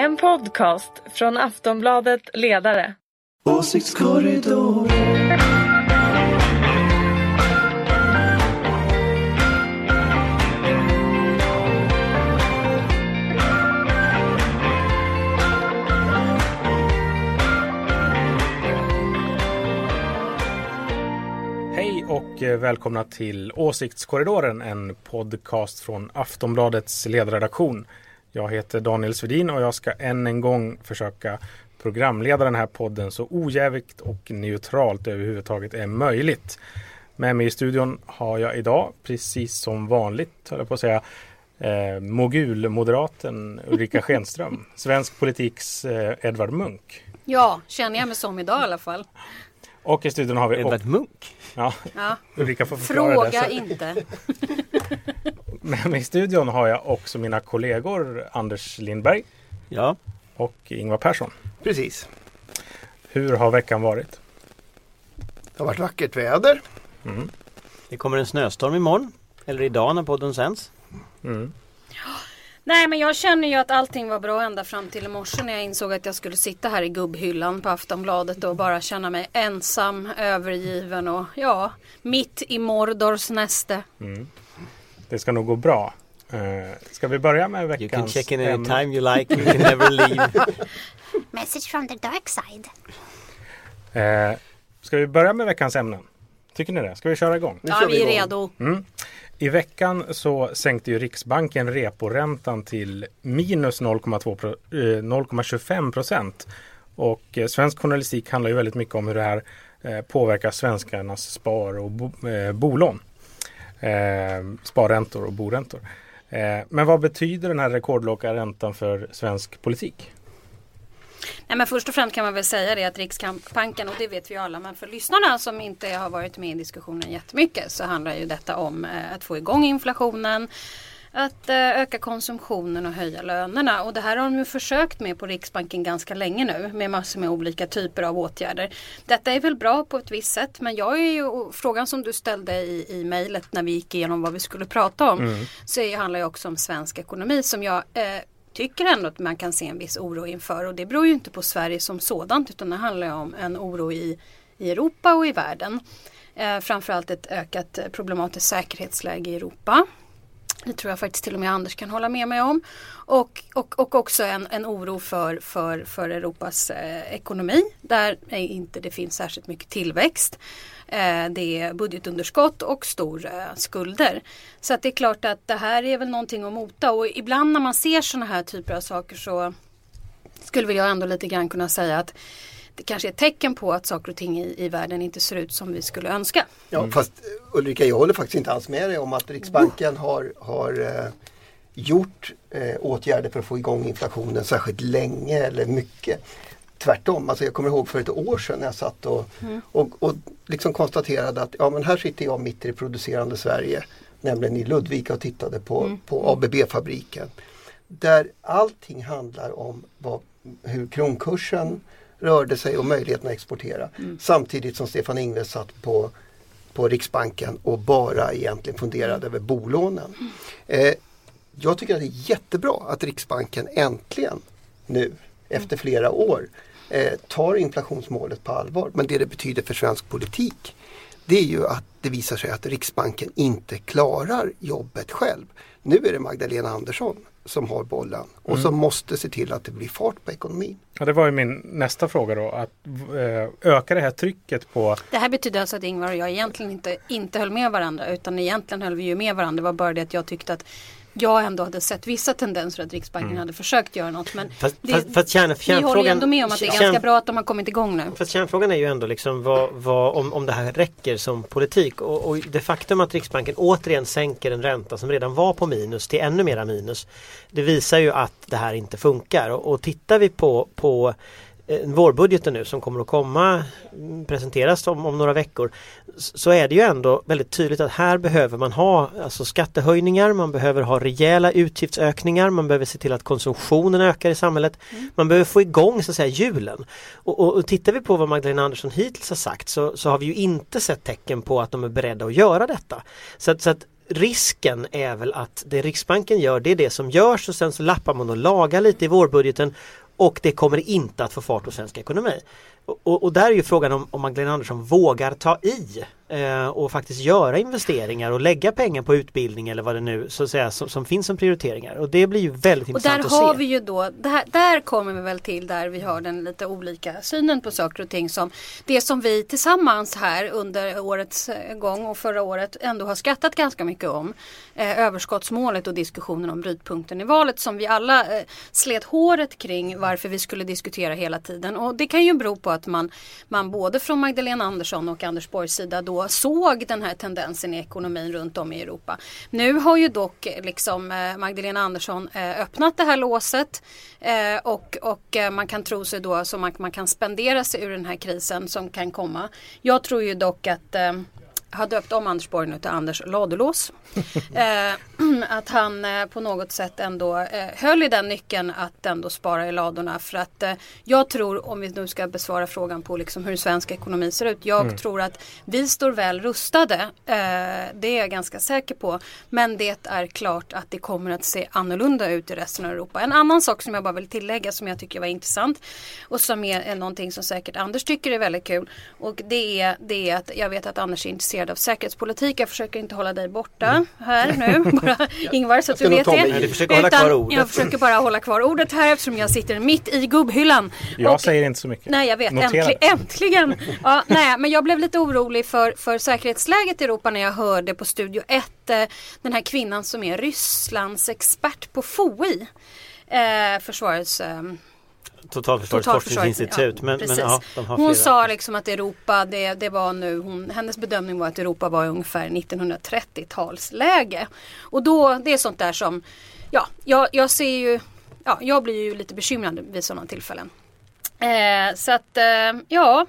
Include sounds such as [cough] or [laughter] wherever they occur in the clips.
En podcast från Aftonbladet Ledare. Åsiktskorridor. Hej och eh, välkomna till Åsiktskorridoren, en podcast från Aftonbladets ledarredaktion. Jag heter Daniel Svedin och jag ska än en gång försöka programleda den här podden så ojävigt och neutralt överhuvudtaget är möjligt. Med mig i studion har jag idag, precis som vanligt, höll jag på att säga, eh, mogulmoderaten Ulrika [laughs] Schenström, svensk politiks eh, Edvard Munch. Ja, känner jag mig som idag i alla fall. Och i studion har vi... Edvard Munch? Ja, Ja. Ulrika får förklara Fråga det. Inte. [laughs] Med mig i studion har jag också mina kollegor Anders Lindberg Ja, och Ingvar Persson. Precis. Hur har veckan varit? Det har varit vackert väder. det kommer en snöstorm imorgon. Eller idag när podden sänds. Mm. Nej men jag känner ju att allting var bra ända fram till i morse när jag insåg att jag skulle sitta här i gubbhyllan på Aftonbladet och bara känna mig ensam, övergiven och ja, mitt i Mordors näste. Det ska nog gå bra. Eh, ska vi börja med You can veckans check in ämne? anytime you like, you can never leave. [laughs] Message from the dark side. Eh, ska vi börja med veckans ämnen? Tycker ni det? Ska vi köra igång? Ja, vi är igång. redo. I veckan så sänkte ju Riksbanken reporäntan till minus 0,25 eh, procent. Och eh, svensk journalistik handlar ju väldigt mycket om hur det här eh, påverkar svenskarnas spar och bo, eh, bolån. Eh, sparräntor och boräntor. Eh, men vad betyder den här rekordlåga räntan för svensk politik? Nej men först och främst kan man väl säga det att Riksbanken, och det vet vi alla, men för lyssnarna som inte har varit med i diskussionen jättemycket så handlar ju detta om eh, att få igång inflationen, att eh, öka konsumtionen och höja lönerna. Och det här har de ju försökt med på Riksbanken ganska länge nu med massor med olika typer av åtgärder. Detta är väl bra på ett visst sätt men jag är ju, frågan som du ställde i, i mejlet när vi gick igenom vad vi skulle prata om så är, handlar ju också om svensk ekonomi som jag eh, tycker ändå att man kan se en viss oro inför och det beror ju inte på Sverige som sådant utan det handlar ju om en oro i, i Europa och i världen. Eh, framförallt ett ökat eh, problematiskt säkerhetsläge i Europa. Det tror jag faktiskt till och med Anders kan hålla med mig om. Och, och, och också en, en oro för, för, för Europas eh, ekonomi där inte det finns särskilt mycket tillväxt. Eh, det är budgetunderskott och stora eh, skulder. Så att det är klart att det här är väl någonting att mota och ibland när man ser sådana här typer av saker så skulle väl jag ändå lite grann kunna säga att det kanske är ett tecken på att saker och ting i, i världen inte ser ut som vi skulle önska. Ja, fast eh, Ulrika, jag håller faktiskt inte alls med dig om att Riksbanken har, har eh, gjort eh, åtgärder för att få igång inflationen särskilt länge eller mycket. Tvärtom, alltså jag kommer ihåg för ett år sedan när jag satt och, och, och liksom konstaterade att ja, men här sitter jag mitt i det producerande Sverige, nämligen i Ludvika och tittade på, på ABB-fabriken. Där allting handlar om vad, hur kronkursen rörde sig och möjligheten att exportera. Samtidigt som Stefan Ingves satt på, på Riksbanken och bara egentligen funderade över bolånen. Eh, jag tycker att det är jättebra att Riksbanken äntligen nu efter flera år eh, tar inflationsmålet på allvar. Men det det betyder för svensk politik det är ju att det visar sig att Riksbanken inte klarar jobbet själv. Nu är det Magdalena Andersson som har bollen och som måste se till att det blir fart på ekonomin. Ja, det var ju min nästa fråga då. Att eh, öka det här trycket på Det här betyder alltså att Ingvar och jag egentligen inte, inte höll med varandra utan egentligen höll vi ju med varandra. Det var bara det att jag tyckte att jag ändå hade sett vissa tendenser att Riksbanken hade försökt göra något. Men Fast, det, fast, fast kärn, vi håller ju ändå med om att det är kärn- ganska bra att de har kommit igång nu. Fast kärnfrågan är ju ändå liksom vad, vad, om, om det här räcker som politik och, och det faktum att Riksbanken återigen sänker en ränta som redan var på minus till ännu mera minus. Det visar ju att det här inte funkar och, och tittar vi på, på vårbudgeten nu som kommer att komma mm, presenteras om, om några veckor så är det ju ändå väldigt tydligt att här behöver man ha alltså skattehöjningar, man behöver ha rejäla utgiftsökningar, man behöver se till att konsumtionen ökar i samhället. Man behöver få igång så att säga hjulen. Och, och, och tittar vi på vad Magdalena Andersson hittills har sagt så, så har vi ju inte sett tecken på att de är beredda att göra detta. Så så att risken är väl att det Riksbanken gör det är det som görs och sen så lappar man och lagar lite i vårbudgeten och det kommer inte att få fart på svensk ekonomi. Och, och, där är ju frågan om, om Magdalena Andersson vågar ta i eh, och faktiskt göra investeringar och lägga pengar på utbildning eller vad det nu så att säga som, som finns som prioriteringar. Och det blir ju väldigt Och intressant där att har se. vi ju då, där, där kommer vi väl till där vi har den lite olika synen på saker och ting som det som vi tillsammans här under årets eh, gång och förra året ändå har skrattat ganska mycket om. Eh, överskottsmålet och diskussionen om brytpunkten i valet som vi alla eh, slet håret kring varför vi skulle diskutera hela tiden. Och det kan ju bero på att man, man både från Magdalena Andersson och Anders Borgs sida då såg den här tendensen i ekonomin runt om i Europa. Nu har ju dock eh, liksom eh, Magdalena Andersson eh, öppnat det här låset och, och man kan tro sig då som man, man kan spendera sig ur den här krisen som kan komma. Jag tror ju dock att har döpt om Anders Borg nu till Anders Ladulås. [laughs] eh, [clears throat] att han eh, på något sätt ändå eh, höll i den nyckeln att ändå spara i ladorna. För att eh, jag tror, om vi nu ska besvara frågan på liksom hur svensk ekonomi ser ut. Jag tror att vi står väl rustade. Eh, det är jag ganska säker på. Men det är klart att det kommer att se annorlunda ut i resten av Europa. En annan sak som jag bara vill tillägga som jag tycker var intressant. Och som är, är någonting som säkert Anders tycker är väldigt kul. Och det är, det är att jag vet att Anders är intresserad av säkerhetspolitik. Jag försöker inte hålla dig borta här nu. [laughs] Bara, Ingvar så att du vet det. Du försöker ordet. Jag försöker bara hålla kvar ordet här eftersom jag sitter mitt i gubbhyllan. Jag Och- säger inte så mycket. Nej jag vet, äntligen. det. [laughs] äntligen. Ja, nej, men jag blev lite orolig för, för säkerhetsläget i Europa när jag hörde på Studio 1 eh, den här kvinnan som är Rysslands expert på FOI. Eh, försvarets eh, Totalförsvarets totalförsvaret. forskningsinstitut. Ja, men, men ja, hon flera. sa liksom att Europa, det, det var nu, hon, hennes bedömning var att Europa var ungefär 1930-talsläge. Och då, det är sånt där som, ja, jag, jag ser ju, ja, jag blir ju lite bekymrad vid sådana tillfällen. Eh, så att, eh, ja,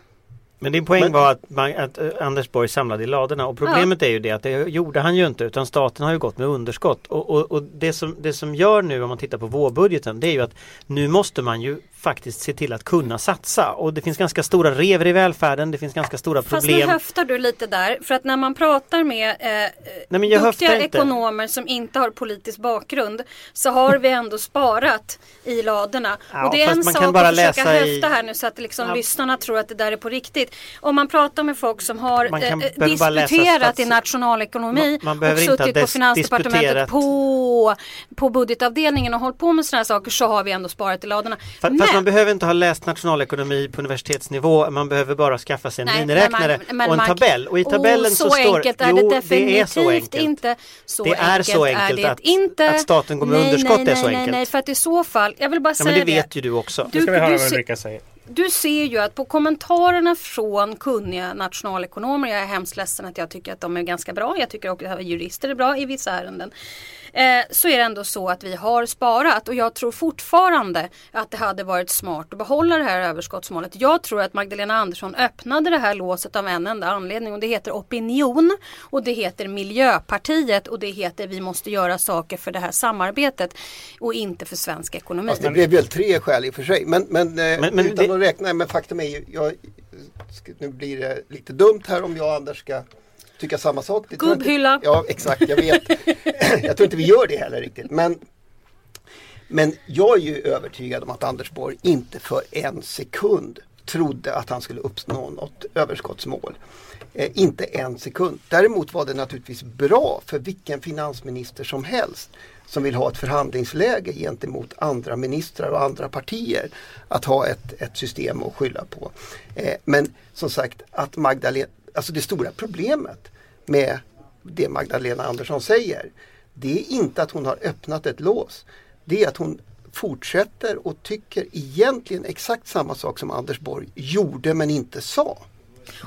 Men din poäng Men- var att, man, att eh, Anders Borg samlade i ladorna och problemet är ju det att det gjorde han ju inte utan staten har ju gått med underskott. Och, och, och det, som, det som gör nu om man tittar på vårbudgeten det är ju att nu måste man ju faktiskt se till att kunna satsa och det finns ganska stora rever i välfärden, det finns ganska stora Fast problem. nu höftar du lite där. För att när man pratar med eh, Nej, duktiga höftar inte. ekonomer som inte har politisk bakgrund så har vi ändå sparat i ladorna. Ja, och det är fast en sak att försöka i- höfta här nu så att liksom Ja. lyssnarna tror att det där är på riktigt. Om man pratar med folk som har eh, disputerat i stats- nationalekonomi Man- man och suttit på Finansdepartementet disputerat. på, på budgetavdelningen och hållit på med sådana här saker så har vi ändå sparat i ladorna. Fa- Fast Men- man behöver inte ha läst nationalekonomi på universitetsnivå. Man behöver bara skaffa sig en Nej, miniräknare nej, men- och en man- tabell. Och i Oh, tabellen så, så, står enkelt är jo, det det definitivt är så enkelt. inte. Så Det är så enkelt är det att- inte. att staten går med nej, underskott nej, är nej, så nej, enkelt. Nej, för att i så fall, jag vill bara Ja, säga men det vet ju du också. Du- Nu ska vi höra du vad ser- Ulrika säger. Du ser ju att på kommentarerna från kunniga nationalekonomer, jag är hemskt ledsen att jag tycker att de är ganska bra, jag tycker också att jurister är bra i vissa ärenden. Eh, så är det ändå så att vi har sparat och jag tror fortfarande att det hade varit smart att behålla det här överskottsmålet. Jag tror att Magdalena Andersson öppnade det här låset av en enda anledning och det heter opinion och det heter Miljöpartiet och det heter vi måste göra saker för det här samarbetet och inte för svensk ekonomi. Fast det blev väl tre skäl i och för sig. Men, men, eh, Men- men utan det- att räkna, men faktum är ju, jag, nu blir det lite dumt här om jag och Anders ska tycka samma sak. Gubbhylla. Ja exakt, jag vet. [laughs] jag tror inte vi gör det heller riktigt. Men, men jag är ju övertygad om att Anders Borg inte för en sekund trodde att han skulle uppnå något överskottsmål. Eh, inte en sekund. Däremot var det naturligtvis bra för vilken finansminister som helst som vill ha ett förhandlingsläge gentemot andra ministrar och andra partier att ha ett, ett system att skylla på. Eh, men som sagt att Magdalena, alltså det stora problemet med det Magdalena Andersson säger det är inte att hon har öppnat ett lås. Det är att hon fortsätter och tycker egentligen exakt samma sak som Anders Borg gjorde men inte sa.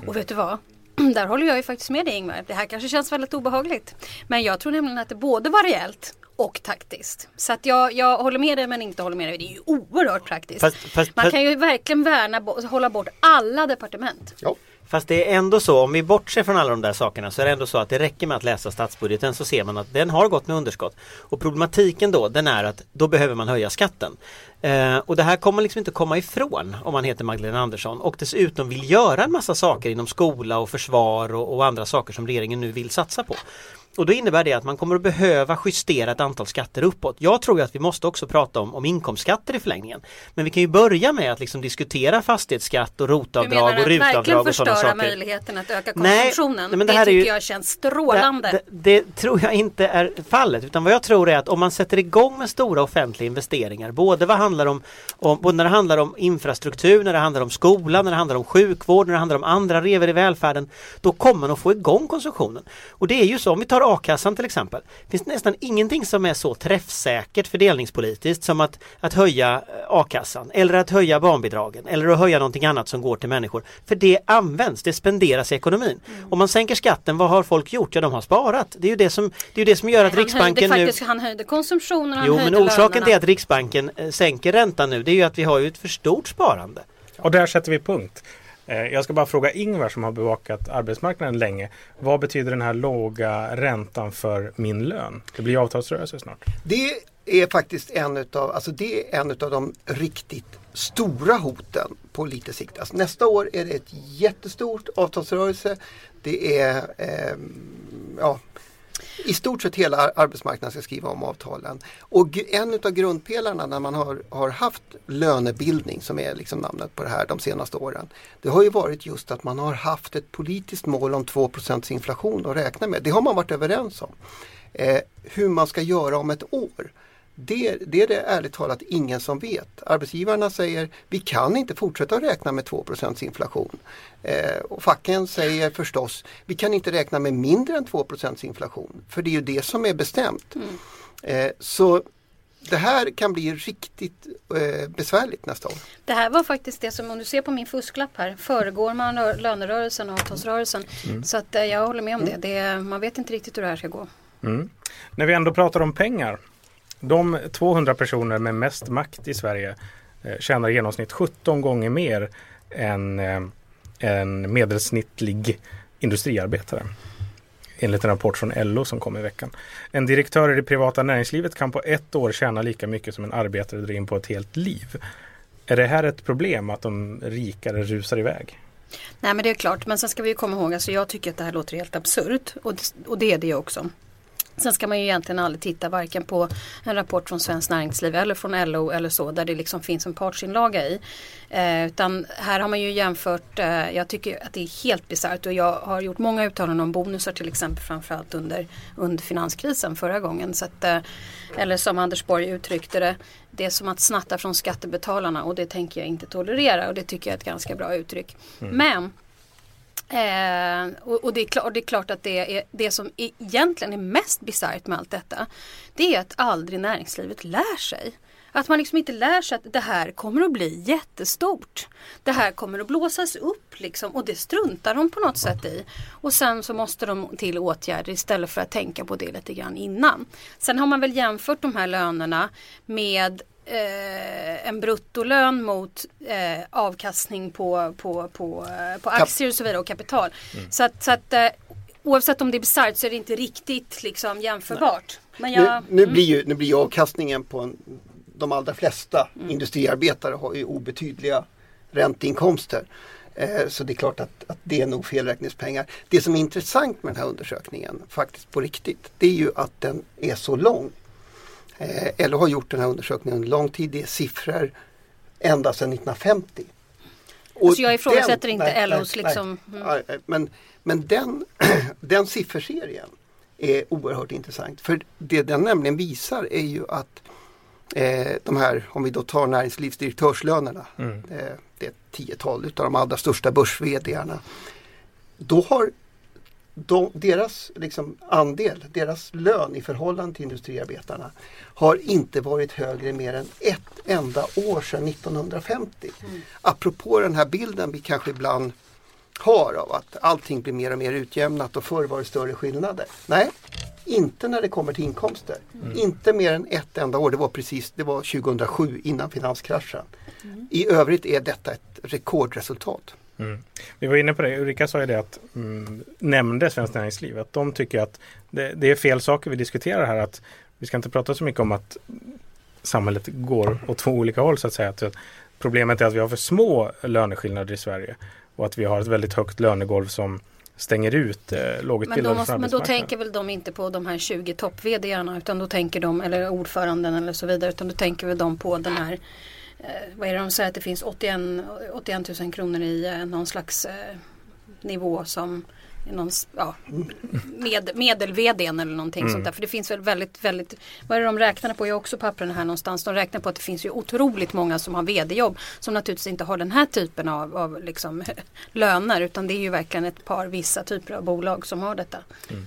Och vet du vad? [clears throat] Där håller jag ju faktiskt med dig Ingvar. Det här kanske känns väldigt obehagligt. Men jag tror nämligen att det både var reellt och taktiskt. Så att jag, jag håller med dig men inte håller med dig. Det är ju oerhört praktiskt. Fast- fast- Man kan ju verkligen värna, hålla bort alla departement. Ja. Fast det är ändå så, om vi bortser från alla de där sakerna så är det ändå så att det räcker med att läsa statsbudgeten så ser man att den har gått med underskott. Och problematiken då, den är att då behöver man höja skatten. Eh, och det här kommer man liksom inte komma ifrån om man heter Magdalena Andersson och dessutom vill göra en massa saker inom skola och försvar och, och andra saker som regeringen nu vill satsa på. Och då innebär det att man kommer att behöva justera ett antal skatter uppåt. Jag tror att vi måste också prata om, om inkomstskatter i förlängningen. Men vi kan ju börja med att liksom diskutera fastighetsskatt och Du rotavdrag menar och att verkligen rutavdrag och sådana saker. möjligheten att öka Nej, konsumtionen? nej, men det det här är tycker ju- jag känns strålande. Det, det, det tror jag inte är fallet utan vad jag tror är att om man sätter igång med stora offentliga investeringar både vad handlar om, om både när det handlar om infrastruktur, när det handlar om skola, när det handlar om sjukvård, när det handlar om andra revor i välfärden då kommer man att få igång konsumtionen. Och det är ju så, om vi tar a-kassan till exempel. Det finns nästan ingenting som är så träffsäkert fördelningspolitiskt som att, att höja eh, a-kassan eller att höja barnbidragen eller att höja någonting annat som går till människor. För det används, det spenderas i ekonomin. Om man sänker skatten, vad har folk gjort? Ja, de har sparat. Det är ju det som, det är ju det som gör att han Riksbanken höjde nu faktiskt, Han höjde konsumtionen, han Jo, höjde men orsaken lönerna. till att Riksbanken eh, sänker räntan nu det är ju att vi har ju ett för stort sparande. Och där sätter vi punkt. Eh, jag ska bara fråga Ingvar som har bevakat arbetsmarknaden länge. Vad betyder den här låga räntan för min lön? Det blir avtalsrörelse snart. Det är faktiskt en utav, alltså det är en utav de riktigt stora hoten på lite sikt. Alltså nästa år är det ett jättestort avtalsrörelse. Det är eh, ja, i stort sett hela arbetsmarknaden ska skriva om avtalen. Och en av grundpelarna när man har, har haft lönebildning som är liksom namnet på det här de senaste åren. Det har ju varit just att man har haft ett politiskt mål om 2% inflation att räkna med. Det har man varit överens om. Eh, hur man ska göra om ett år. Det, det är det ärligt talat ingen som vet. Arbetsgivarna säger vi kan inte fortsätta räkna med 2% inflation. Eh, och facken säger förstås vi kan inte räkna med mindre än 2% inflation. För det är ju det som är bestämt. Eh, så det här kan bli riktigt eh, besvärligt nästa år. Det här var faktiskt det som, om du ser på min fusklapp här, föregår man rö- lönerörelsen och avtalsrörelsen. Så att eh, jag håller med om det. det. Man vet inte riktigt hur det här ska gå. Mm. När vi ändå pratar om pengar. De 200 personer med mest makt i Sverige eh, tjänar i genomsnitt 17 gånger mer än eh, en medelsnittlig industriarbetare. Enligt en rapport från LO som kom i veckan. En direktör i det privata näringslivet kan på ett år tjäna lika mycket som en arbetare drar in på ett helt liv. Är det här ett problem att de rikare rusar iväg? Nej men det är klart, men sen ska vi komma ihåg, alltså jag tycker att det här låter helt absurt och det, och det är det också. Sen ska man ju egentligen aldrig titta varken på en rapport från Svenskt Näringsliv eller från LO eller så där det liksom finns en partsinlaga i. Eh, utan här har man ju jämfört, eh, jag tycker att det är helt bisarrt och jag har gjort många uttalanden om bonusar till exempel framförallt under, under finanskrisen förra gången. Så att, eh, eller som Anders Borg uttryckte det, det är som att snatta från skattebetalarna och det tänker jag inte tolerera och det tycker jag är ett ganska bra uttryck. Men Eh, och, och, det är klart, och det är klart att det, är, det som e- egentligen är mest bisarrt med allt detta Det är att aldrig näringslivet lär sig. Att man liksom inte lär sig att det här kommer att bli jättestort. Det här kommer att blåsas upp liksom och det struntar de på något sätt i. Och sen så måste de till åtgärder istället för att tänka på det lite grann innan. Sen har man väl jämfört de här lönerna med eh, en bruttolön mot eh, avkastning på, på, på, eh, på aktier och så vidare och kapital. Så att, så att eh, oavsett om det är bisarrt så är det inte riktigt liksom jämförbart. Jag, Nu, nu, blir ju, nu blir ju avkastningen på en, de allra flesta industriarbetare har ju obetydliga ränteinkomster. Eh, så det är klart att, att det är nog felräkningspengar. Det som är intressant med den här undersökningen, faktiskt på riktigt, det är ju att den är så lång. Eh, LO har gjort den här undersökningen under lång tid. Det är siffror ända sedan 1950. Och Alltså jag ifrågasätter den- inte nej, LOs nej, liksom- nej. mm. Ja, Men, men den, [clears throat] den sifferserien är oerhört intressant. För det den nämligen visar är ju att eh, de här, om vi då tar näringslivsdirektörslönerna, Mm. eh, det är ett tiotal utav de allra största börs Då har de, deras liksom, andel, deras lön i förhållande till industriarbetarna har inte varit högre mer än ett enda år sedan 1950. Mm. Apropå den här bilden vi kanske ibland har av att allting blir mer och mer utjämnat och förr var det större skillnader. Nej, inte när det kommer till inkomster. Inte mer än ett enda år. Det var precis det var 2007 innan finanskraschen. I övrigt är detta ett rekordresultat. Mm. Vi var inne på det, Ulrika sa ju det att mm, nämnde Svenskt Näringsliv att de tycker att det, det är fel saker vi diskuterar här. Att vi ska inte prata så mycket om att samhället går åt två olika håll så att säga. Att problemet är att vi har för små löneskillnader i Sverige och att vi har ett väldigt högt lönegolv som stänger ut eh, Men lågutbildade måste, från men då tänker väl de inte på de här 20 topp vdarna utan då tänker de, eller ordföranden eller så vidare, utan då tänker väl de på den här vad är det de säger att det finns 81, 81 000 kronor i eh, någon slags eh, nivå som någon, ja, med, medel-vdn eller någonting sånt där. För det finns väl väldigt, väldigt, vad är det de räknar på? Jag har också pappren här någonstans. De räknar på att det finns ju otroligt många som har vd-jobb som naturligtvis inte har den här typen av, av liksom, [laughs] löner utan det är ju verkligen ett par vissa typer av bolag som har detta.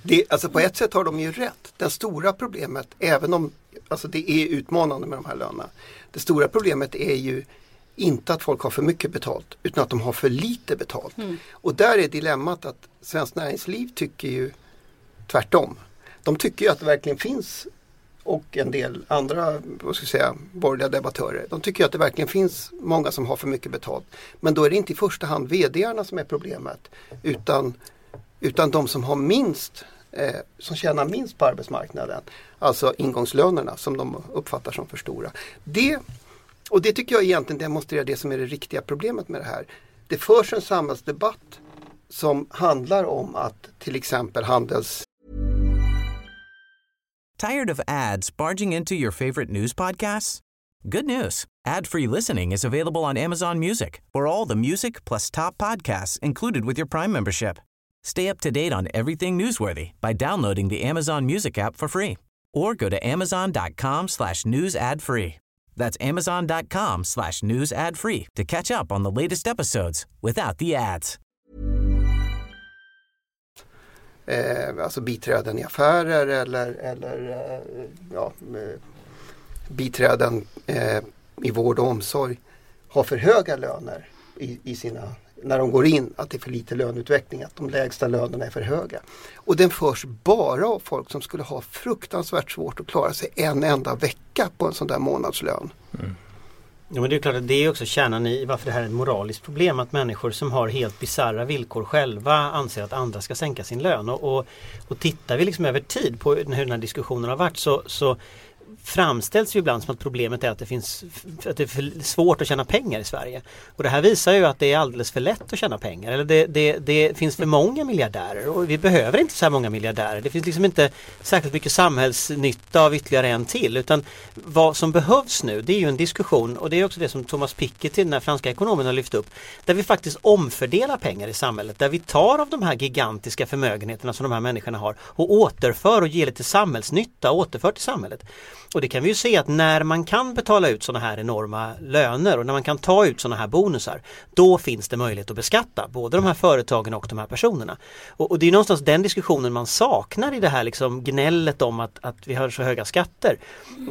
Det, alltså på ett sätt har de ju rätt. Det stora problemet, även om alltså det är utmanande med de här lönerna. Det stora problemet är ju inte att folk har för mycket betalt utan att de har för lite betalt. Och där är dilemmat att Svenskt Näringsliv tycker ju tvärtom. De tycker ju att det verkligen finns och en del andra vad ska jag säga, borgerliga debattörer. De tycker att det verkligen finns många som har för mycket betalt. Men då är det inte i första hand vdarna som är problemet utan utan de som har minst, eh, som tjänar minst på arbetsmarknaden. Alltså ingångslönerna som de uppfattar som för stora. Det, och det tycker jag egentligen demonstrerar det som är det riktiga problemet med det här. Det förs en samhällsdebatt som handlar om att till exempel Handels Tired of ads barging into your favorite news podcasts? Good news. Ad-free listening is available on Amazon Music for all the music plus top podcasts included with your Prime membership. Stay up to date on everything newsworthy by downloading the Amazon Music app for free or go to amazon.com slash news ad free. That's amazon.com slash news ad free to catch up on the latest episodes without the ads. eh, alltså biträden i affärer eller, eller eh, ja, eh, biträden eh, i vård och omsorg har för höga löner i, i sina, när de går in, att det är för lite löneutveckling, att de lägsta lönerna är för höga. Och den förs bara av folk som skulle ha fruktansvärt svårt att klara sig en enda vecka på en sån där månadslön. Ja, men det är klart att det är också kärnan i varför det här är ett moraliskt problem att människor som har helt bisarra villkor själva anser att andra ska sänka sin lön. Och, och, och tittar vi liksom över tid på hur den här diskussionen har varit så, så framställs ju ibland som att problemet är att det finns att det är för svårt att tjäna pengar i Sverige. Och det här visar ju att det är alldeles för lätt att tjäna pengar. Eller det, det, det finns för många miljardärer och vi behöver inte så här många miljardärer. Det finns liksom inte särskilt mycket samhällsnytta av ytterligare en till. Utan vad som behövs nu det är ju en diskussion och det är också det som Thomas Piketty, den här franska ekonomen, har lyft upp. Där vi faktiskt omfördelar pengar i samhället. Där vi tar av de här gigantiska förmögenheterna som de här människorna har och återför och ger lite samhällsnytta och återför till samhället. Och det kan vi ju se att när man kan betala ut sådana här enorma löner och när man kan ta ut sådana här bonusar då finns det möjlighet att beskatta både de här företagen och de här personerna. Och, och det är någonstans den diskussionen man saknar i det här liksom gnället om att, att vi har så höga skatter.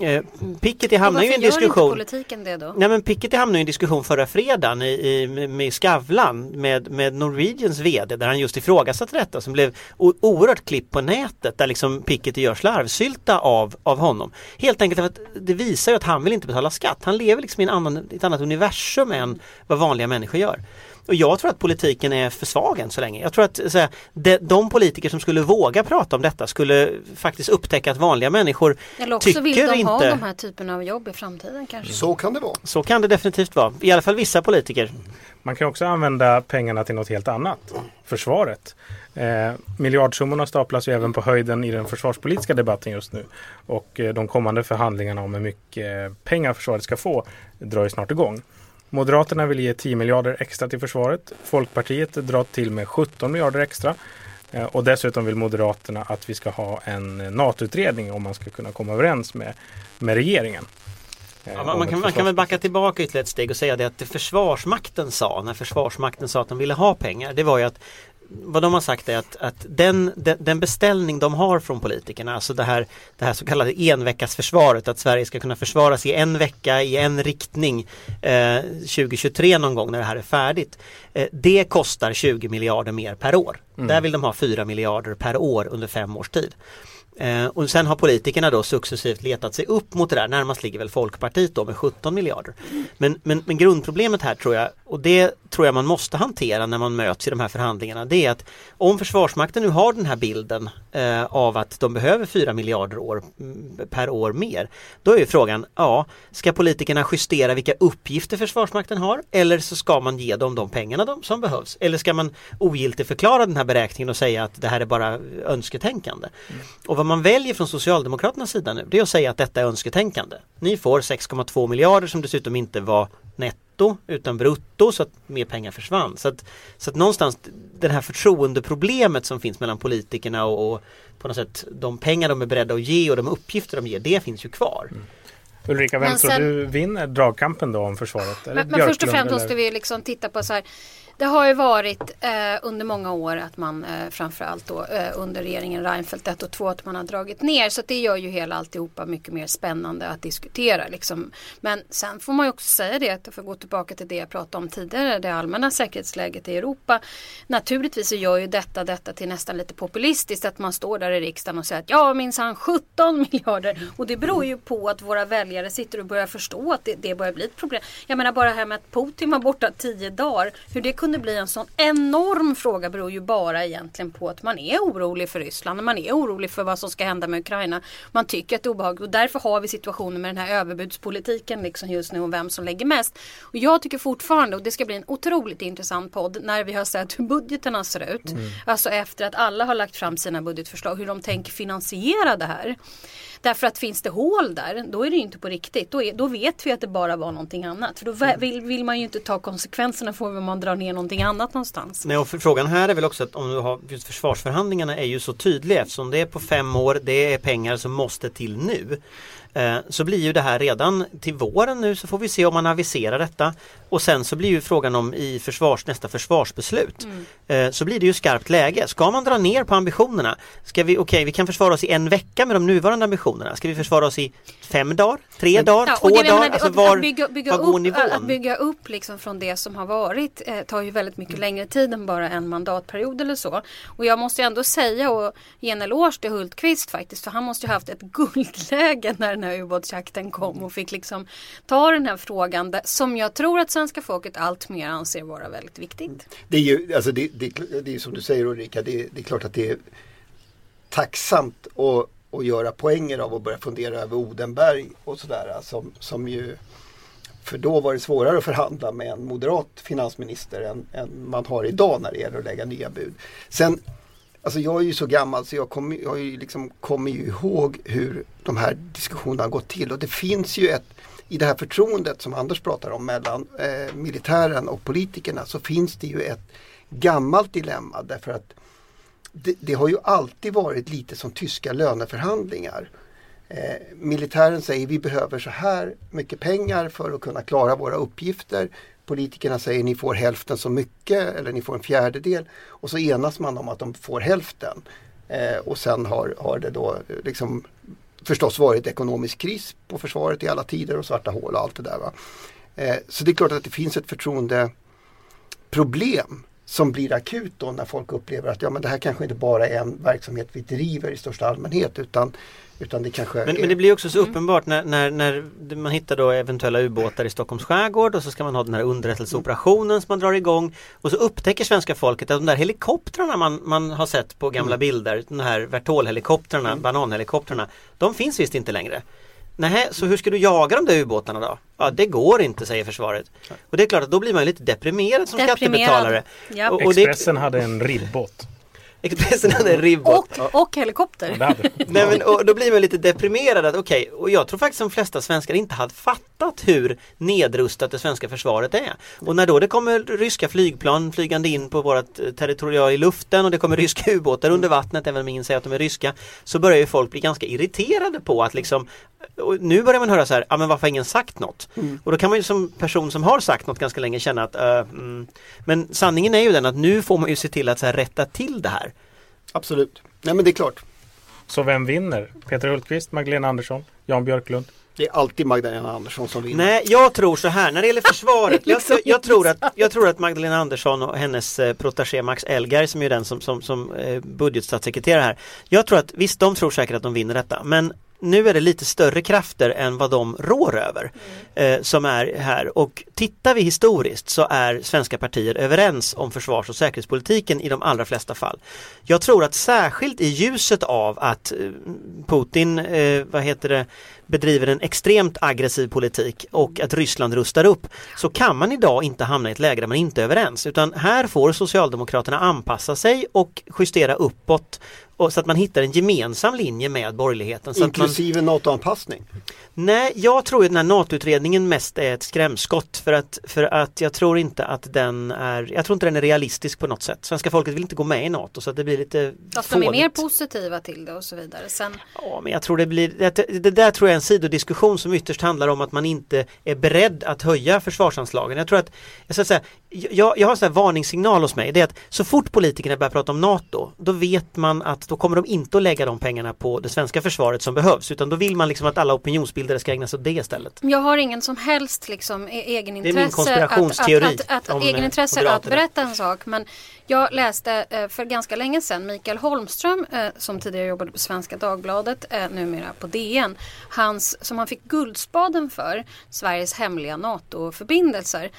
Eh, Piketty hamnar ju i en Varför diskussion politiken det då? Nej men Piketty hamnade i en diskussion förra fredagen i, i, med Skavlan med, med Norwegians VD där han just ifrågasatte detta som blev oerhört klipp på nätet där liksom Piketty gör slarvsylta av, av honom. Helt Helt enkelt för att det visar ju att han vill inte betala skatt. Han lever liksom i en annan, ett annat universum än vad vanliga människor gör. Och jag tror att politiken är för svag än så länge. Jag tror att så här, de, de politiker som skulle våga prata om detta skulle faktiskt upptäcka att vanliga människor Eller också tycker vill de inte... ha de här typerna av jobb i framtiden kanske. Så kan det vara. Så kan det definitivt vara. I alla fall vissa politiker. Man kan också använda pengarna till något helt annat. Försvaret. Eh, miljardsummorna staplas ju även på höjden i den försvarspolitiska debatten just nu. Och eh, de kommande förhandlingarna om hur mycket pengar försvaret ska få drar ju snart igång. Moderaterna vill ge 10 miljarder extra till försvaret. Folkpartiet drar till med 17 miljarder extra. Eh, och dessutom vill Moderaterna att vi ska ha en NATO-utredning om man ska kunna komma överens med, med regeringen. Eh, Ja, man, kan, man kan väl backa tillbaka ytterligare ett steg och säga det att det Försvarsmakten sa när Försvarsmakten sa att de ville ha pengar det var ju att vad de har sagt är att, att den, den, den beställning de har från politikerna, alltså det här, det här så kallade enveckasförsvaret, att Sverige ska kunna försvaras i en vecka i en riktning eh, 2023 någon gång när det här är färdigt. Eh, det kostar 20 miljarder mer per år. Där vill de ha 4 miljarder per år under fem års tid. Eh, och sen har politikerna då successivt letat sig upp mot det där. Närmast ligger väl Folkpartiet då med 17 miljarder. Men, men, men grundproblemet här tror jag och det tror jag man måste hantera när man möts i de här förhandlingarna. Det är att om Försvarsmakten nu har den här bilden eh, av att de behöver 4 miljarder år, mm, per år mer. Då är ju frågan, ja, ska politikerna justera vilka uppgifter Försvarsmakten har eller så ska man ge dem de pengarna de, som behövs? Eller ska man ogiltigförklara den här beräkningen och säga att det här är bara önsketänkande? Mm. Och vad man väljer från Socialdemokraternas sida nu, det är att säga att detta är önsketänkande. Ni får 6,2 miljarder som dessutom inte var netto utan brutto så att mer pengar försvann. Så att, så att någonstans det här förtroendeproblemet som finns mellan politikerna och, och på något sätt de pengar de är beredda att ge och de uppgifter de ger, det finns ju kvar. Mm. Ulrika, vem sen, tror du vinner dragkampen då om försvaret? Men, men först och främst måste vi liksom titta på så här det har ju varit eh, under många år att man eh, framförallt då eh, under regeringen Reinfeldt 1 och 2 att man har dragit ner. Så det gör ju hela alltihopa mycket mer spännande att diskutera. Liksom. Men sen får man ju också säga det, att för att gå tillbaka till det jag pratade om tidigare, det allmänna säkerhetsläget i Europa. Naturligtvis så gör ju detta detta till nästan lite populistiskt att man står där i riksdagen och säger att ja minsann 17 [laughs] miljarder. Och det beror ju på att våra väljare sitter och börjar förstå att det, det börjar bli ett problem. Jag menar bara här med att Putin var borta 10 dagar, hur det kunde bli en sån enorm fråga beror ju bara egentligen på att man är orolig för Ryssland. Man är orolig för vad som ska hända med Ukraina. Man tycker att det är obehagligt och därför har vi situationen med den här överbudspolitiken liksom just nu och vem som lägger mest. Och jag tycker fortfarande, och det ska bli en otroligt intressant podd när vi har sett hur budgeterna ser ut. Mm. Alltså efter att alla har lagt fram sina budgetförslag, hur de tänker finansiera det här. Därför att finns det hål där, då är det inte på riktigt. Då, är, då vet vi att det bara var någonting annat. För då mm. vill, vill man ju inte ta konsekvenserna för om man drar ner någonting annat någonstans. Nej, och frågan här är väl också att om du har, just försvarsförhandlingarna är ju så tydliga eftersom det är på fem år, det är pengar som måste till nu. Eh, så blir ju det här redan till våren nu så får vi se om man aviserar detta. Och sen så blir ju frågan om i försvars, nästa försvarsbeslut mm. Eh, så blir det ju skarpt läge. Ska man dra ner på ambitionerna? Ska vi, okej okay, vi kan försvara oss i en vecka med de nuvarande ambitionerna. Ska vi försvara oss i fem dagar, tre dagar, ja, två dagar? Menar, alltså var, bygga, bygga var går nivån? Att bygga upp liksom från det som har varit eh, tar ju väldigt mycket längre tid än bara en mandatperiod eller så. Och jag måste ändå säga och ge en eloge till Hultqvist faktiskt för han måste ju haft ett [laughs] guldläge när den här ubåtsjakten kom och fick liksom ta den här frågan som jag tror att svenska folket allt mer anser vara väldigt viktigt. Det är ju alltså det, det, det är som du säger Ulrika, det, det är klart att det är tacksamt att, att göra poänger av att börja fundera över Odenberg och sådär som, som ju för då var det svårare att förhandla med en moderat finansminister än, än man har idag när det gäller att lägga nya bud. Sen Alltså jag är ju så gammal så jag kommer, jag ju liksom, kommer ju ihåg hur de här diskussionerna har gått till och det finns ju ett i det här förtroendet som Anders pratar om mellan eh, militären och politikerna så finns det ju ett gammalt dilemma därför att det, det har ju alltid varit lite som tyska löneförhandlingar. Eh, militären säger vi behöver så här mycket pengar för att kunna klara våra uppgifter politikerna säger ni får hälften så mycket eller ni får en fjärdedel och så enas man om att de får hälften. Eh, och sen har, har det då eh, liksom förstås varit ekonomisk kris på försvaret i alla tider och svarta hål och allt det där. Va? Eh, så det är klart att det finns ett förtroendeproblem som blir akut då när folk upplever att ja, men det här kanske inte bara är en verksamhet vi driver i största allmänhet utan utan det kanske men, är... men det blir också så mm. uppenbart när, när, när man hittar då eventuella ubåtar i Stockholms skärgård och så ska man ha den här underrättelseoperationen som man drar igång och så upptäcker svenska folket att de där helikoptrarna man, man har sett på gamla mm. bilder, de här Vertol-helikoptrarna, mm. bananhelikoptrarna, de finns visst inte längre. Nej, så hur ska du jaga de där ubåtarna då? Ja, det går inte säger försvaret. Och det är klart att då blir man lite deprimerad som deprimerad. skattebetalare. Ja. Och, och Expressen hade en ribbåt. Expressen hade en ribbåt. Och, och helikopter. [laughs] Nej, men, och då blir man lite deprimerad att okej, okay, och jag tror faktiskt de flesta svenskar inte hade fattat hur nedrustat det svenska försvaret är. Och när då det kommer ryska flygplan flygande in på vårt eh, territorial i luften och det kommer ryska ubåtar under vattnet, även om ingen säger att de är ryska, så börjar ju folk bli ganska irriterade på att liksom och nu börjar man höra så här, ja men varför har ingen sagt något? Mm. Och då kan man ju som person som har sagt något ganska länge känna att uh, mm. Men sanningen är ju den att nu får man ju se till att så här, rätta till det här. Absolut, nej men det är klart. Så vem vinner? Peter Hultqvist, Magdalena Andersson, Jan Björklund? Det är alltid Magdalena Andersson som vinner. Nej, jag tror så här när det gäller försvaret. jag, jag, jag, tror att, jag tror att Magdalena Andersson och hennes eh, protagé Max Elgar som är den som, som, som eh, budgetstatssekreterare här. Jag tror att visst, de tror säkert att de vinner detta. Men nu är det lite större krafter än vad de rår över mm. eh, som är här och tittar vi historiskt så är svenska partier överens om försvars och säkerhetspolitiken i de allra flesta fall. Jag tror att särskilt i ljuset av att eh, Putin, eh, vad heter det, bedriver en extremt aggressiv politik och att Ryssland rustar upp så kan man idag inte hamna i ett läge där man inte är överens utan här får Socialdemokraterna anpassa sig och justera uppåt och så att man hittar en gemensam linje med borgerligheten. Så att man, Inklusive NATO-anpassning. nej, jag tror att den här NATO-utredningen mest är ett skrämskott för att, för att jag tror inte att den är, jag tror inte den är realistisk på något sätt. Svenska folket vill inte gå med i NATO så att det blir lite Fast de är mer positiva till det och så vidare. Sen, Ja, men jag tror det blir, det, det där tror jag en sidodiskussion som ytterst handlar om att man inte är beredd att höja försvarsanslagen. Jag tror att, jag ska säga, jag, jag har en varningssignal hos mig, det är att så fort politikerna börjar prata om NATO, då vet man att då kommer de inte att lägga de pengarna på det svenska försvaret som behövs, utan då vill man liksom att alla opinionsbildare ska ägna sig åt det istället. jag har ingen som helst liksom, e- egenintresse, att, att, att, att, eh, egenintresse att berätta en sak. Men jag läste eh, för ganska länge sedan Mikael Holmström eh, som tidigare jobbade på Svenska Dagbladet, eh, numera på DN. Hans, som han fick Guldspaden för, Sveriges hemliga NATO-förbindelser.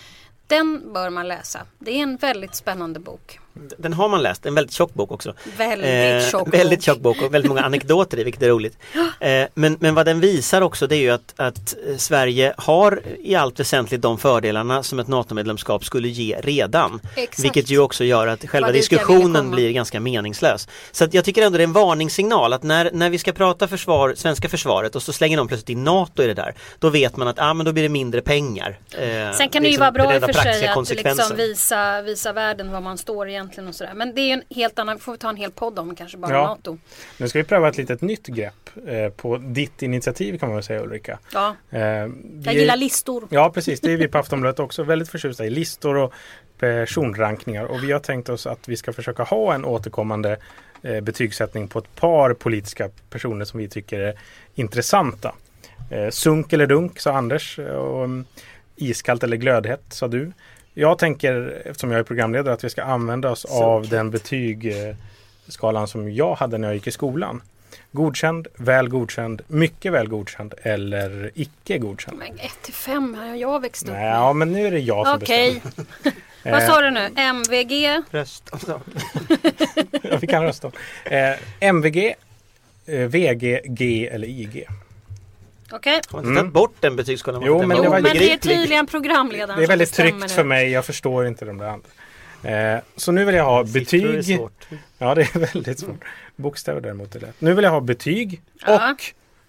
Den bör man läsa. Det är en väldigt spännande bok. Den har man läst, en väldigt tjock bok också. Väldigt tjock Väldigt tjock bok och väldigt många anekdoter i vilket är roligt. Eh, men, men vad den visar också det är ju att, att eh, Sverige har i allt väsentligt de fördelarna som ett NATO-medlemskap skulle ge redan. Exakt. Vilket ju också gör att själva diskussionen blir ganska meningslös. Så att jag tycker ändå det är en varningssignal att när, när vi ska prata försvar, svenska försvaret och så slänger de plötsligt in NATO i det där. Då vet man att ah, men då blir det mindre pengar. Eh, Sen kan det ju liksom vara bra i och för sig att liksom visa, visa världen var man står egentligen och sådär. Men det är en helt annan, får vi ta en hel podd om kanske bara Ja. NATO. Nu ska vi pröva ett litet nytt grepp eh, på ditt initiativ kan man väl säga Ulrika. Ja, Eh, jag vi är- gillar listor. Ja precis, det är vi på Aftonbladet också väldigt förtjusta i. Listor och personrankningar. Och vi har tänkt oss att vi ska försöka ha en återkommande eh, betygssättning på ett par politiska personer som vi tycker är intressanta. Eh, sunk eller dunk sa Anders. Och, mm, iskallt eller glödhett sa du. Jag tänker, eftersom jag är programledare, att vi ska använda oss av den betygsskalan som jag hade när jag gick i skolan. Godkänd, väl godkänd, mycket väl godkänd eller icke godkänd. Men 1 till 5 har jag växt upp Nej, med. ja, men nu är det jag som Okej, bestämmer. [laughs] vad sa du nu? MVG? Röst och [laughs] så. Ja, vi kan rösta. Eh, MVG, eh, VG, G eller IG. Okej. Har man inte tagit bort den betygsskalan? Jo, men det var men det är tydligen programledaren Det är väldigt tryggt för mig. Jag förstår inte de där andra. Eh, så nu vill jag ha Siffror är betyg. svårt. Ja, det är [laughs] väldigt svårt. Bokstäver däremot är lätt. Nu vill jag ha betyg Ja. och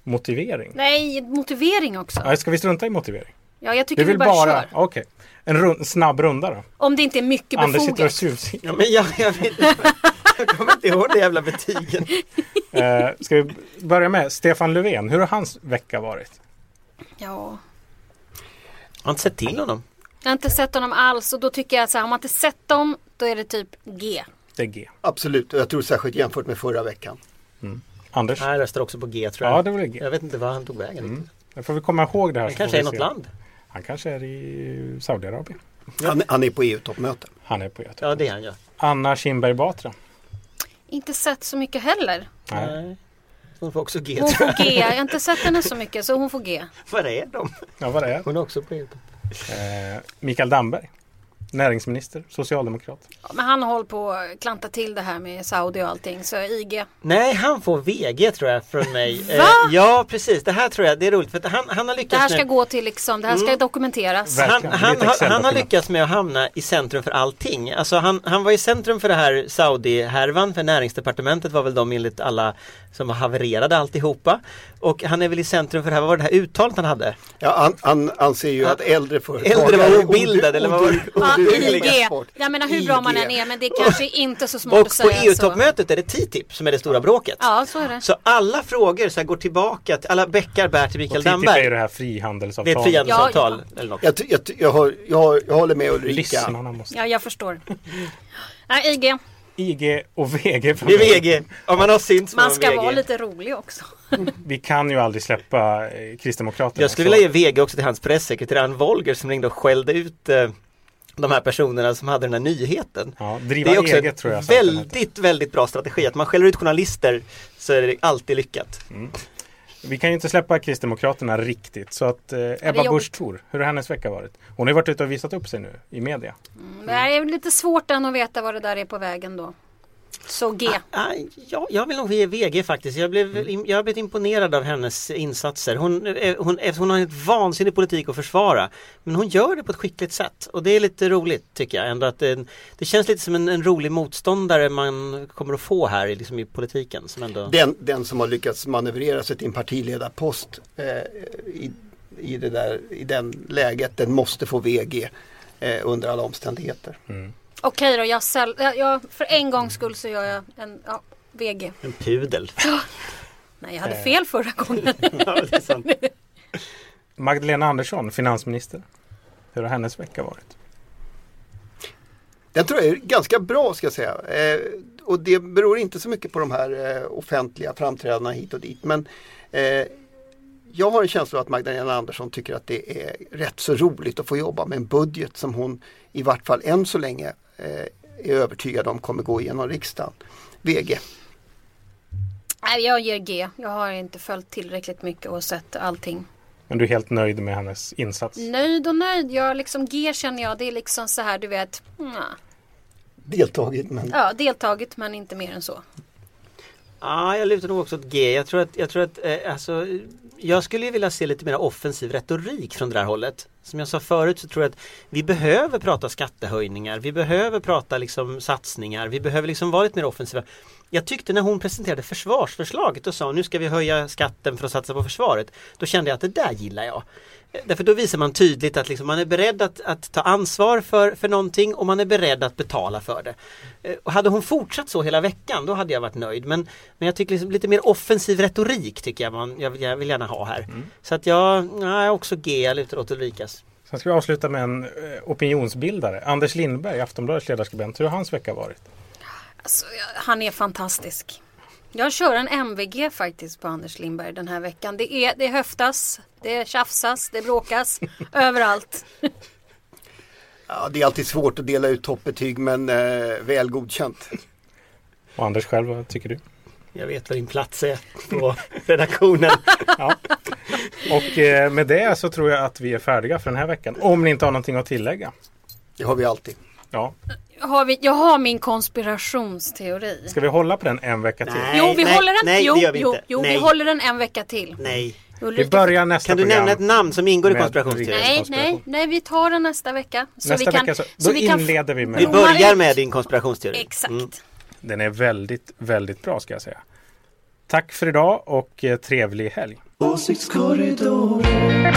motivering. Nej, motivering också. Ja, ska vi strunta i motivering? Ja, jag tycker Du vi vill bara, bara... kör. Okej. En rund, snabb runda då. Om det inte är mycket Anders sitter och befogat. tjuvkikar. Ja, men jag, jag, vet, [laughs] jag kommer inte ihåg de jävla betygen. Eh, ska vi börja med Stefan Löfven. Hur har hans vecka varit? Ja. Jag har inte sett till honom. Jag har inte sett honom alls och då tycker jag att så här, har man inte sett dem då är det typ G. Det är G. Absolut, och jag tror särskilt jämfört med förra veckan. Anders? Nej, jag röstar också på G tror jag. Ja, det var det G. Jag vet inte var han tog vägen. Då får vi komma ihåg det här. Han kanske är vi något se. land. Han kanske är i Saudiarabien. Han, han är på EU-toppmöte. Han är på Göteborg. Ja, det är han ja. Anna Kinberg Batra. Inte sett så mycket heller. Nej. Hon får också G Hon får. G. Jag har inte sett henne så mycket så hon får G. Var är de? Ja, det är. Hon är också på EU. Eh, Mikael Damberg. Näringsminister, socialdemokrat. Ja, Men han hållit på att klanta till det här med Saudi och allting så IG. Nej, han får VG tror jag från mig. [laughs] Eh, Va? ja, precis. Det här tror jag, det är roligt för att han, han har Det lyckats här ska nu. gå till liksom, det här ska dokumenteras. Ver- Han, han, Det Excel-dokument. han har lyckats med att hamna i centrum för allting. Alltså han, han var i centrum för det här Saudi-härvan för näringsdepartementet var väl de enligt alla som havererade alltihopa. Och han är väl i centrum för det här, vad var det här uttalet han hade? Ja, han, han anser ju att äldre företagare Äldre var obildade, eller vad var det? IG. Jag menar hur bra man än är men det är kanske inte så smart Och att på säga så. EU-toppmötet är det TTIP som är det stora bråket. Ja, så är det. Så alla frågor så här, går tillbaka, till, alla bäckar bär till Mikael Och TTIP är ju Damberg. det här Det är frihandelsavtalet. ett frihandelsavtal Ja, eller något. Jag, jag, jag, har, jag, har, jag håller med Ulrika. Måste... Ja, jag förstår. Nej, IG. IG och VG. för Det är. VG. Om man har synt så Man ska VG. vara lite rolig också. Vi kan ju aldrig släppa eh, Kristdemokraterna. Jag skulle så- vilja ge VG också till hans pressekreterare Ann Wolger som ringde och skällde ut eh, de här personerna som hade den här nyheten. Ja, driva Det är också eget en tror jag. väldigt, väldigt bra strategi. Att man skäller ut journalister så är det alltid lyckat. Vi kan ju inte släppa Kristdemokraterna riktigt. Så att eh, Ebba. Busch Thor, hur har hennes vecka varit? Hon har ju varit ute och visat upp sig nu i media. Det är lite svårt än att veta vad det där är på vägen då. Så G. Nej, ja, jag vill nog ge VG faktiskt. Jag blev, jag har blivit imponerad av hennes insatser. Hon, eh, hon, hon har en vansinnig politik att försvara. Men hon gör det på ett skickligt sätt. Och det är lite roligt tycker jag. Ändå att det, det känns lite som en, en rolig motståndare man kommer att få här liksom i politiken. Som ändå... Den, den som har lyckats manövrera sig till en partiledarpost eh, i, i, det där, i den läget, den måste få VG eh, under alla omständigheter. Okej då, jag, säl- jag, jag, för en gångs skull så gör jag en ja, VG. En pudel. Nej, jag hade fel förra gången. [laughs] ja, det är sant. Magdalena Andersson, finansminister. Hur har hennes vecka varit? Den tror jag är ganska bra ska jag säga. Eh, och det beror inte så mycket på de här eh, offentliga framträdandena hit och dit. Men eh, jag har en känsla av att Magdalena Andersson tycker att det är rätt så roligt att få jobba med en budget som hon i vart fall än så länge eh, är övertygad om kommer gå igenom riksdagen. VG. Nej, jag ger G. Jag har inte följt tillräckligt mycket och sett allting. Men du är helt nöjd med hennes insats? Nöjd och nöjd. Jag liksom G känner jag. Det är liksom så här, du vet. mm, Deltagit men Ja, deltagit men inte mer än så. Ja, jag lutar nog också åt G. Jag tror att, jag tror att eh, alltså, jag skulle ju vilja se lite mer offensiv retorik från det här hållet. Som jag sa förut så tror jag att vi behöver prata skattehöjningar. Vi behöver prata liksom satsningar. Vi behöver liksom vara lite mer offensiva. Jag tyckte när hon presenterade försvarsförslaget och sa nu ska vi höja skatten för att satsa på försvaret. Då kände jag att det där gillar jag. Därför då visar man tydligt att liksom man är beredd att, att ta ansvar för, för någonting och man är beredd att betala för det. Eh, Och hade hon fortsatt så hela veckan då hade jag varit nöjd. Men, men jag tycker liksom lite mer offensiv retorik tycker jag man, jag, jag vill gärna ha här. Så att jag, ja, jag är också G, jag lutar åt Ulrikas. Sen ska vi avsluta med en eh, opinionsbildare. Anders Lindberg, Aftonbladets ledarskribent. Hur har hans vecka varit? Alltså, han är fantastisk. Jag kör en MVG faktiskt på Anders Lindberg den här veckan. Det, är, det höftas, det tjafsas, det bråkas [laughs] överallt. ja, det är alltid svårt att dela ut toppbetyg men eh, väl godkänt. Och Anders själv, vad tycker du? Jag vet vad din plats är på redaktionen. [laughs] Ja. Och eh, med det så tror jag att vi är färdiga för den här veckan. Om ni inte har någonting att tillägga. Det har vi alltid. Ja. Har vi, jag har min konspirationsteori. Ska vi hålla på den en vecka till? Nej. Jo, vi håller den. nej, jo, det gör vi jo, inte. jo, vi Nej. håller den en vecka till. Nej. Vi börjar nästa Kan du program. nämna ett namn som ingår i konspirationsteorin? Nej, nej, nej, vi tar den nästa vecka. Så Nästa vi kan, vecka så, så då vi kan inleder vi med Vi börjar med din konspirationsteori. Exakt. Mm. Den är väldigt, väldigt bra ska jag säga. Tack för idag och eh, trevlig helg. Åsiktskorridoren